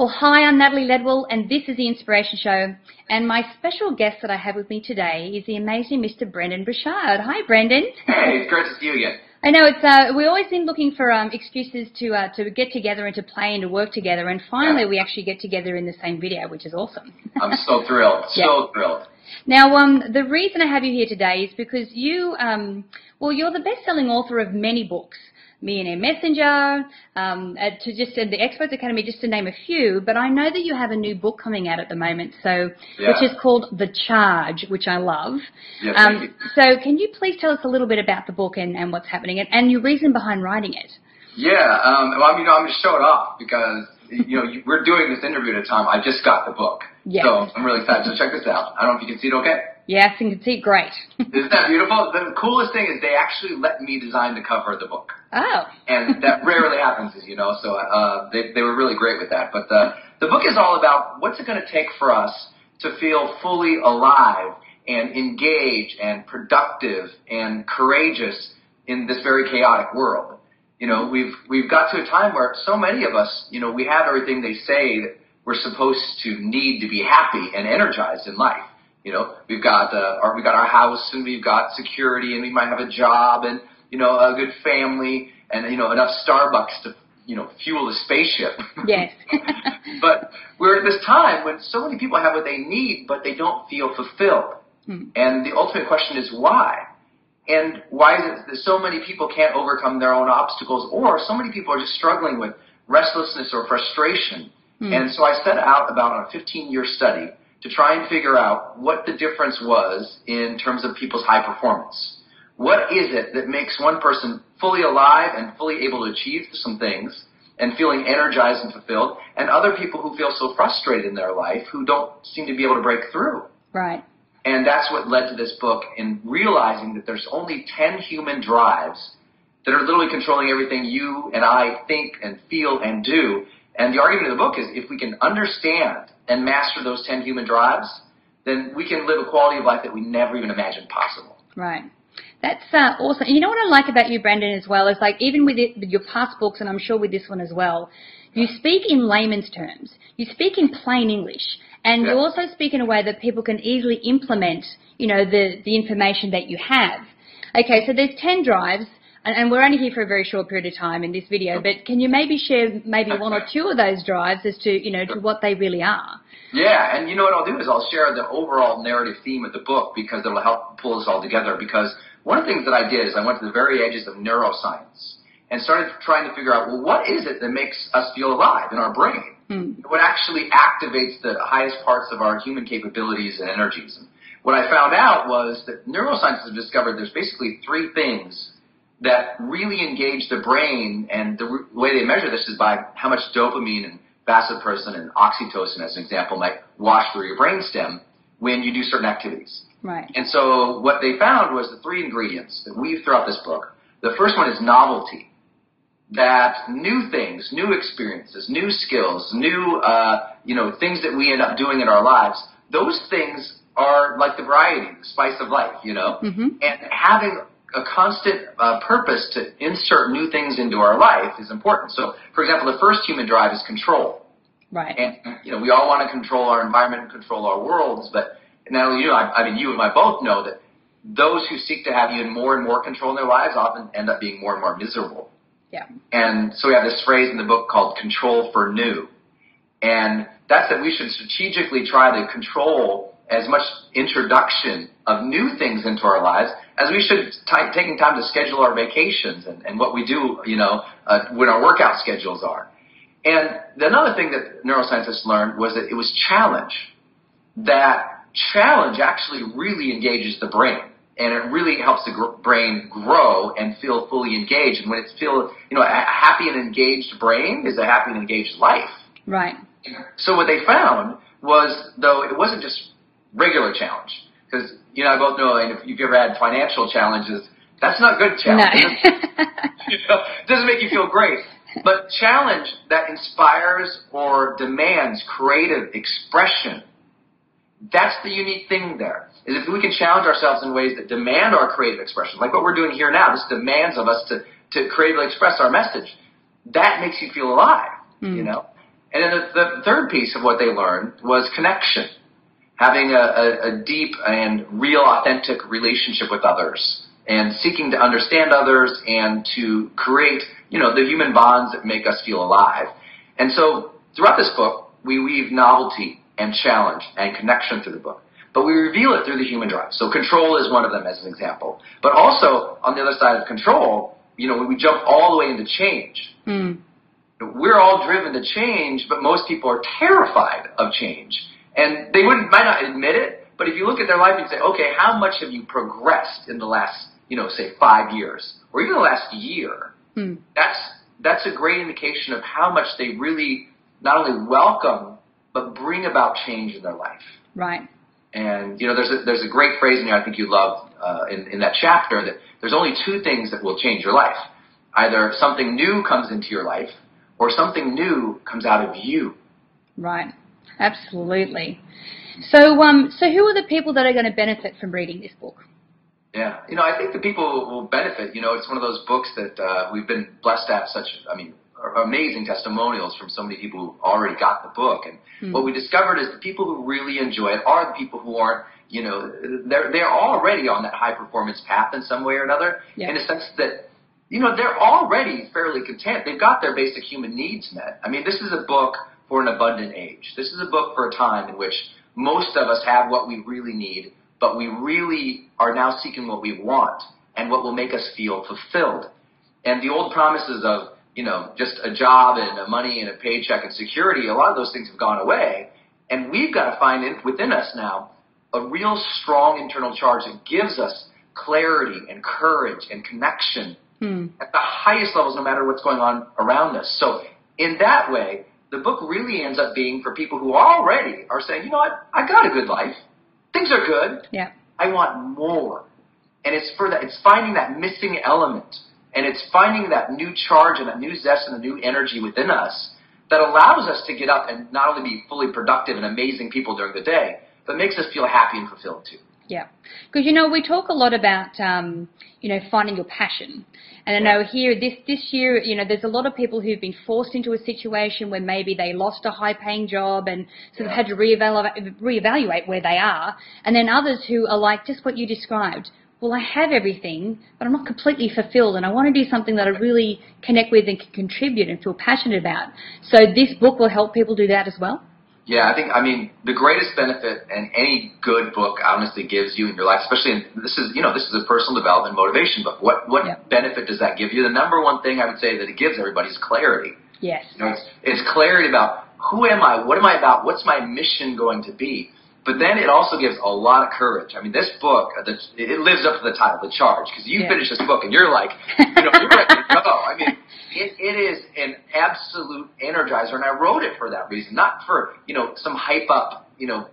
Well, hi, I'm Natalie Ledwell, and this is the Inspiration Show. And my special guest that I have with me today is the amazing Mr. Brendon Burchard. Hi, Brendon. Hey, it's great to see you again. I know it's uh, we always been looking for um, excuses to uh, to get together and to play and to work together, and finally Yeah. we actually get together in the same video, which is awesome. I'm so thrilled, Yeah. so thrilled. Now, um, the reason I have you here today is because you, um, well, you're the best-selling author of many books. Millionaire Messenger, um, to just uh, the Experts Academy, just to name a few. But I know that you have a new book coming out at the moment, so Yeah. which is called The Charge, which I love. Yeah, um, thank you. so, can you please tell us a little bit about the book and, and what's happening, and, and your reason behind writing it? Yeah, um, well, you know, I'm just showing off because you know you, we're doing this interview at a time. I just got the book, Yeah. so I'm really excited. So check this out. I don't know if you can see it. Okay, Yes, and you can see great. isn't that beautiful? The coolest thing is they actually let me design the cover of the book. oh, and that rarely happens, as you know. So uh, they they were really great with that. But the the book is all about what's it going to take for us to feel fully alive and engaged and productive and courageous in this very chaotic world. You know, we've we've got to a time where so many of us, you know, we have everything they say that we're supposed to need to be happy and energized in life. You know, we've got uh, our we got our house and we've got security and we might have a job and you know a good family and you know enough Starbucks to you know fuel a spaceship. yes. but we're at this time when so many people have what they need, but they don't feel fulfilled. Hmm. And the ultimate question is why? And why is it that so many people can't overcome their own obstacles, or so many people are just struggling with restlessness or frustration? Hmm. And so I set out about a 15 year study to try and figure out what the difference was in terms of people's high performance. What is it that makes one person fully alive and fully able to achieve some things and feeling energized and fulfilled, and other people who feel so frustrated in their life who don't seem to be able to break through? right. And that's what led to this book in realizing that there's only 10 human drives that are literally controlling everything you and I think and feel and do. And the argument of the book is if we can understand and master those 10 human drives, then we can live a quality of life that we never even imagined possible. Right. That's uh, awesome. You know what I like about you, Brendon, as well is like even with, it, with your past books, and I'm sure with this one as well, you speak in layman's terms. You speak in plain English, and you also speak in a way that people can easily implement. You know the the information that you have. Okay, so there's ten drives. And, and we're only here for a very short period of time in this video, but can you maybe share maybe one or two of those drives as to, you know, to what they really are? Yeah, and you know what I'll do is I'll share the overall narrative theme of the book because it'll help pull us all together. Because one of the things that I did is I went to the very edges of neuroscience and started trying to figure out, well, what is it that makes us feel alive in our brain? Hmm. What actually activates the highest parts of our human capabilities and energies? And what I found out was that neuroscience has discovered there's basically three things that really engage the brain, and the way they measure this is by how much dopamine and vasopressin and oxytocin, as an example, might wash through your brainstem when you do certain activities. Right. And so what they found was the three ingredients that weave throughout this book. The first one is novelty. That new things, new experiences, new skills, new uh, you know things that we end up doing in our lives. Those things are like the variety, the spice of life, you know. Mhm. And having a constant uh, purpose to insert new things into our life is important. So, for example, the first human drive is control. Right. And you know, we all want to control our environment and control our worlds, but not only you, I, I mean, you and I both know that those who seek to have even more and more control in their lives often end up being more and more miserable. Yeah. And so we have this phrase in the book called control for new. And that's that we should strategically try to control as much introduction of new things into our lives as we should t- taking time to schedule our vacations and, and what we do, you know, uh, when our workout schedules are. And another thing that neuroscientists learned was that it was challenge. That challenge actually really engages the brain. And it really helps the gr- brain grow and feel fully engaged. And when it's feel, you know, a happy and engaged brain is a happy and engaged life. Right. So what they found was, though, it wasn't just regular challenge. Because you and I both know, and if you've ever had financial challenges, that's not good challenge. No. you know, it doesn't make you feel great. But challenge that inspires or demands creative expression, that's the unique thing there. Is if we can challenge ourselves in ways that demand our creative expression, like what we're doing here now, this demands of us to, to creatively express our message. That makes you feel alive, Mm. you know? And then the, the third piece of what they learned was connection. Having a, a, a deep and real authentic relationship with others and seeking to understand others and to create, you know, the human bonds that make us feel alive. And so throughout this book, we weave novelty and challenge and connection through the book. But we reveal it through the human drive. So control is one of them as an example. But also, on the other side of control, you know, we jump all the way into change. Hmm. We're all driven to change, but most people are terrified of change. And they wouldn't, might not admit it, but if you look at their life and say, okay, how much have you progressed in the last, you know, say five years, or even the last year? Hmm. That's, that's a great indication of how much they really not only welcome, but bring about change in their life. Right. And you know, there's a, there's a great phrase in there I think you love uh, in, in that chapter that there's only two things that will change your life: either something new comes into your life, or something new comes out of you. Right. Absolutely. So, um, so who are the people that are going to benefit from reading this book? Yeah, you know, I think the people will benefit. You know, it's one of those books that uh, we've been blessed to have such, I mean, amazing testimonials from so many people who already got the book. And Hmm. what we discovered is the people who really enjoy it are the people who aren't, you know, they're they're already on that high performance path in some way or another. Yeah. In a sense that, you know, they're already fairly content. They've got their basic human needs met. I mean, this is a book for an abundant age. This is a book for a time in which most of us have what we really need, but we really are now seeking what we want and what will make us feel fulfilled. And the old promises of, you know, just a job and a money and a paycheck and security, a lot of those things have gone away. And we've got to find in, within us now a real strong internal charge that gives us clarity and courage and connection Hmm. at the highest levels, no matter what's going on around us. So, in that way, the book really ends up being for people who already are saying, you know what, I got a good life. Things are good. Yeah. I want more. And it's for that, it's finding that missing element. And it's finding that new charge and that new zest and the new energy within us that allows us to get up and not only be fully productive and amazing people during the day, but makes us feel happy and fulfilled too. Yeah, because you know we talk a lot about um, you know finding your passion, and I know here this this year you know there's a lot of people who've been forced into a situation where maybe they lost a high-paying job and so they've had to reevaluate, reevaluate where they are, and then others who are like just what you described. Well, I have everything, but I'm not completely fulfilled, and I want to do something that I really connect with and can contribute and feel passionate about. So this book will help people do that as well. Yeah, I think I mean the greatest benefit and any good book honestly gives you in your life, especially in this is you know this is a personal development motivation book. What what Yeah. benefit does that give you? The number one thing I would say that it gives everybody is clarity. Yes. You know, it's, it's clarity about who am I, what am I about, what's my mission going to be. But then it also gives a lot of courage. I mean, this book, uh, it lives up to the title, The Charge, because you Yeah. finish this book and you're like, you know, you're ready to go. I mean, it, it is an absolute energizer, and I wrote it for that reason, not for you know some hype up, you know,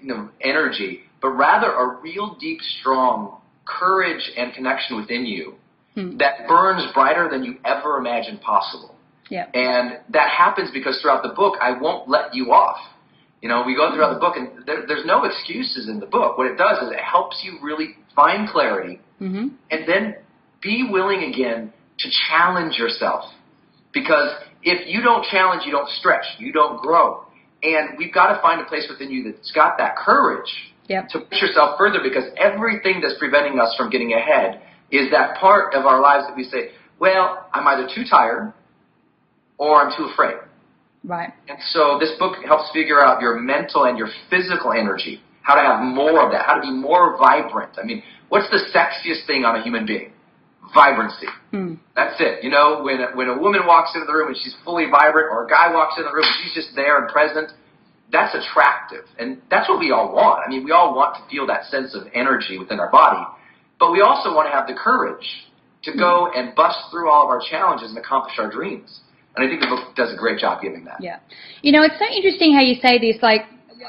you know, energy, but rather a real deep, strong courage and connection within you Hmm. that burns brighter than you ever imagined possible. Yeah. And that happens because throughout the book, I won't let you off. You know, we go throughout the book, and there, there's no excuses in the book. What it does is it helps you really find clarity Mhm. and then be willing again to challenge yourself. Because if you don't challenge, you don't stretch, you don't grow. And we've got to find a place within you that's got that courage Yep. to push yourself further because everything that's preventing us from getting ahead is that part of our lives that we say, well, I'm either too tired or I'm too afraid. Right. And so this book helps figure out your mental and your physical energy, how to have more of that, how to be more vibrant. I mean, what's the sexiest thing on a human being? Vibrancy. Hmm. That's it. You know, when when a woman walks into the room and she's fully vibrant, or a guy walks into the room and she's just there and present, that's attractive, and that's what we all want. I mean, we all want to feel that sense of energy within our body, but we also want to have the courage to go and bust through all of our challenges and accomplish our dreams. And I think the book does a great job giving that. Yeah. You know, it's so interesting how you say this. Like,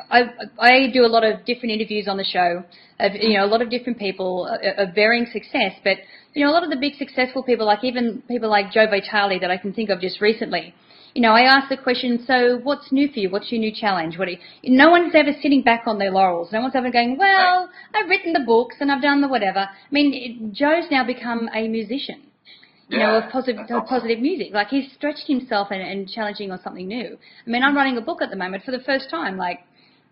I, I do a lot of different interviews on the show of, you know, a lot of different people uh, uh, of varying success, but, you know, a lot of the big successful people, like even people like Joe Vitale that I can think of just recently, you know, I ask the question, so what's new for you? What's your new challenge? What you, no one's ever sitting back on their laurels. No one's ever going, well, I've written the books and I've done the whatever. I mean, it, Joe's now become a musician. You Yeah, know, of positive, of positive music. Like he's stretched himself and, and challenging on something new. I mean, I'm writing a book at the moment for the first time. Like,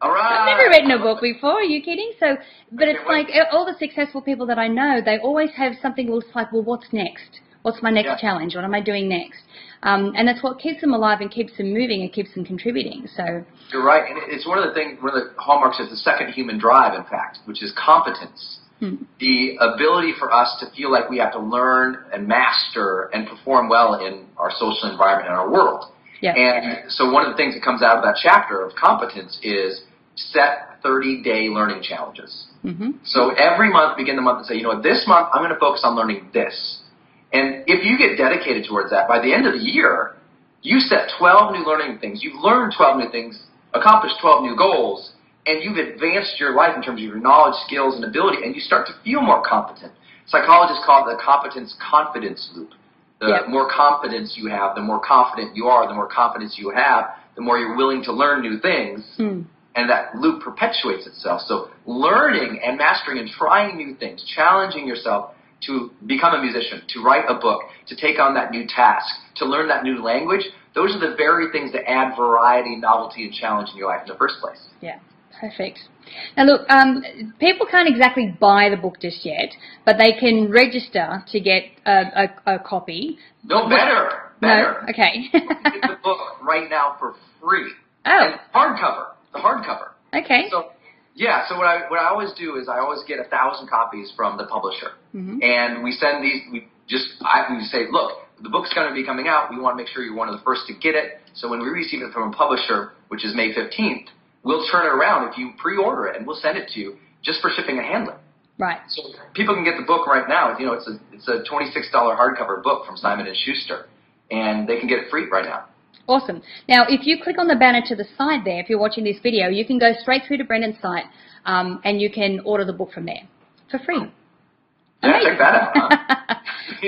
All right. I've never written a book before. Are you kidding? So, but it's like all the successful people that I know, they always have something else like, well, what's next? What's my next Yeah. challenge? What am I doing next? Um, and that's what keeps them alive and keeps them moving and keeps them contributing. So, You're right, and it's one of the things, one of the hallmarks is the second human drive, in fact, which is competence. hmm. The ability for us to feel like we have to learn and master and perform well in our social environment and our world. yeah, And so one of the things that comes out of that chapter of competence is set 30-day learning challenges. hmm So every month, begin the month and say, you know what, this month I'm going to focus on learning this. And if you get dedicated towards that, by the end of the year, you set 12 new learning things. You've learned 12 new things, accomplished 12 new goals, and you've advanced your life in terms of your knowledge, skills, and ability, and you start to feel more competent. Psychologists call it the competence confidence loop. The Yeah. more confidence you have, the more confident you are, the more confidence you have, the more you're willing to learn new things Hmm. And that loop perpetuates itself. So learning and mastering and trying new things, challenging yourself to become a musician, to write a book, to take on that new task, to learn that new language, those are the very things that add variety, novelty, and challenge in your life in the first place. Yeah, perfect. Now look, um, people can't exactly buy the book just yet, but they can register to get a, a, a copy. No, better, better. No, okay. Get the book right now for free. oh, And hardcover, the hardcover. okay. So, yeah. So what I what I always do is I always get a thousand copies from the publisher, Mhm. and we send these. We just I we say, look, the book's going to be coming out. We want to make sure you're one of the first to get it. So when we receive it from a publisher, which is May fifteenth, we'll turn it around if you pre-order it, and we'll send it to you just for shipping and handling. Right. So people can get the book right now. You know, it's a it's a twenty six dollar hardcover book from Simon and Schuster, and they can get it free right now. Awesome. Now, if you click on the banner to the side there, if you're watching this video, you can go straight through to Brendon's site um, and you can order the book from there for free. Yeah, Amazing. check that out.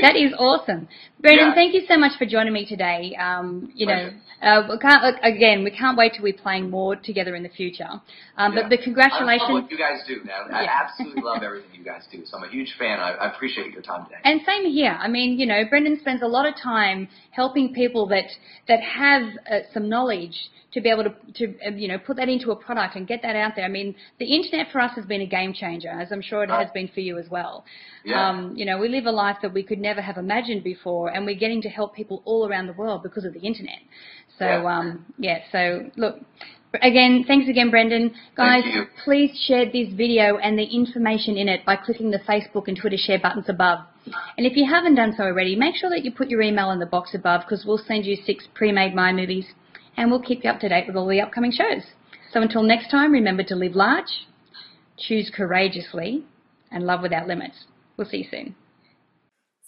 That is awesome. Brendon, Yeah. thank you so much for joining me today. Um, you know, uh, we can't, look, again, we can't wait till we're playing more together in the future. Um, Yeah. But, but I love congratulations. what you guys do, man. I Yeah. absolutely love everything you guys do. So I'm a huge fan. I, I appreciate your time today. And same here. I mean, you know, Brendon spends a lot of time helping people that that have uh, some knowledge to be able to, to uh, you know, put that into a product and get that out there. I mean, the internet for us has been a game changer, as I'm sure it has been for you as well. Yeah. Um, you know, we live a life that we could never have imagined before, and we're getting to help people all around the world because of the internet. So, Yeah. um, yeah. So, look. Again, thanks again, Brendon. Guys, please share this video and the information in it by clicking the Facebook and Twitter share buttons above. And if you haven't done so already, make sure that you put your email in the box above because we'll send you six pre-made mind movies and we'll keep you up to date with all the upcoming shows. So until next time, remember to live large, choose courageously, and love without limits. We'll see you soon.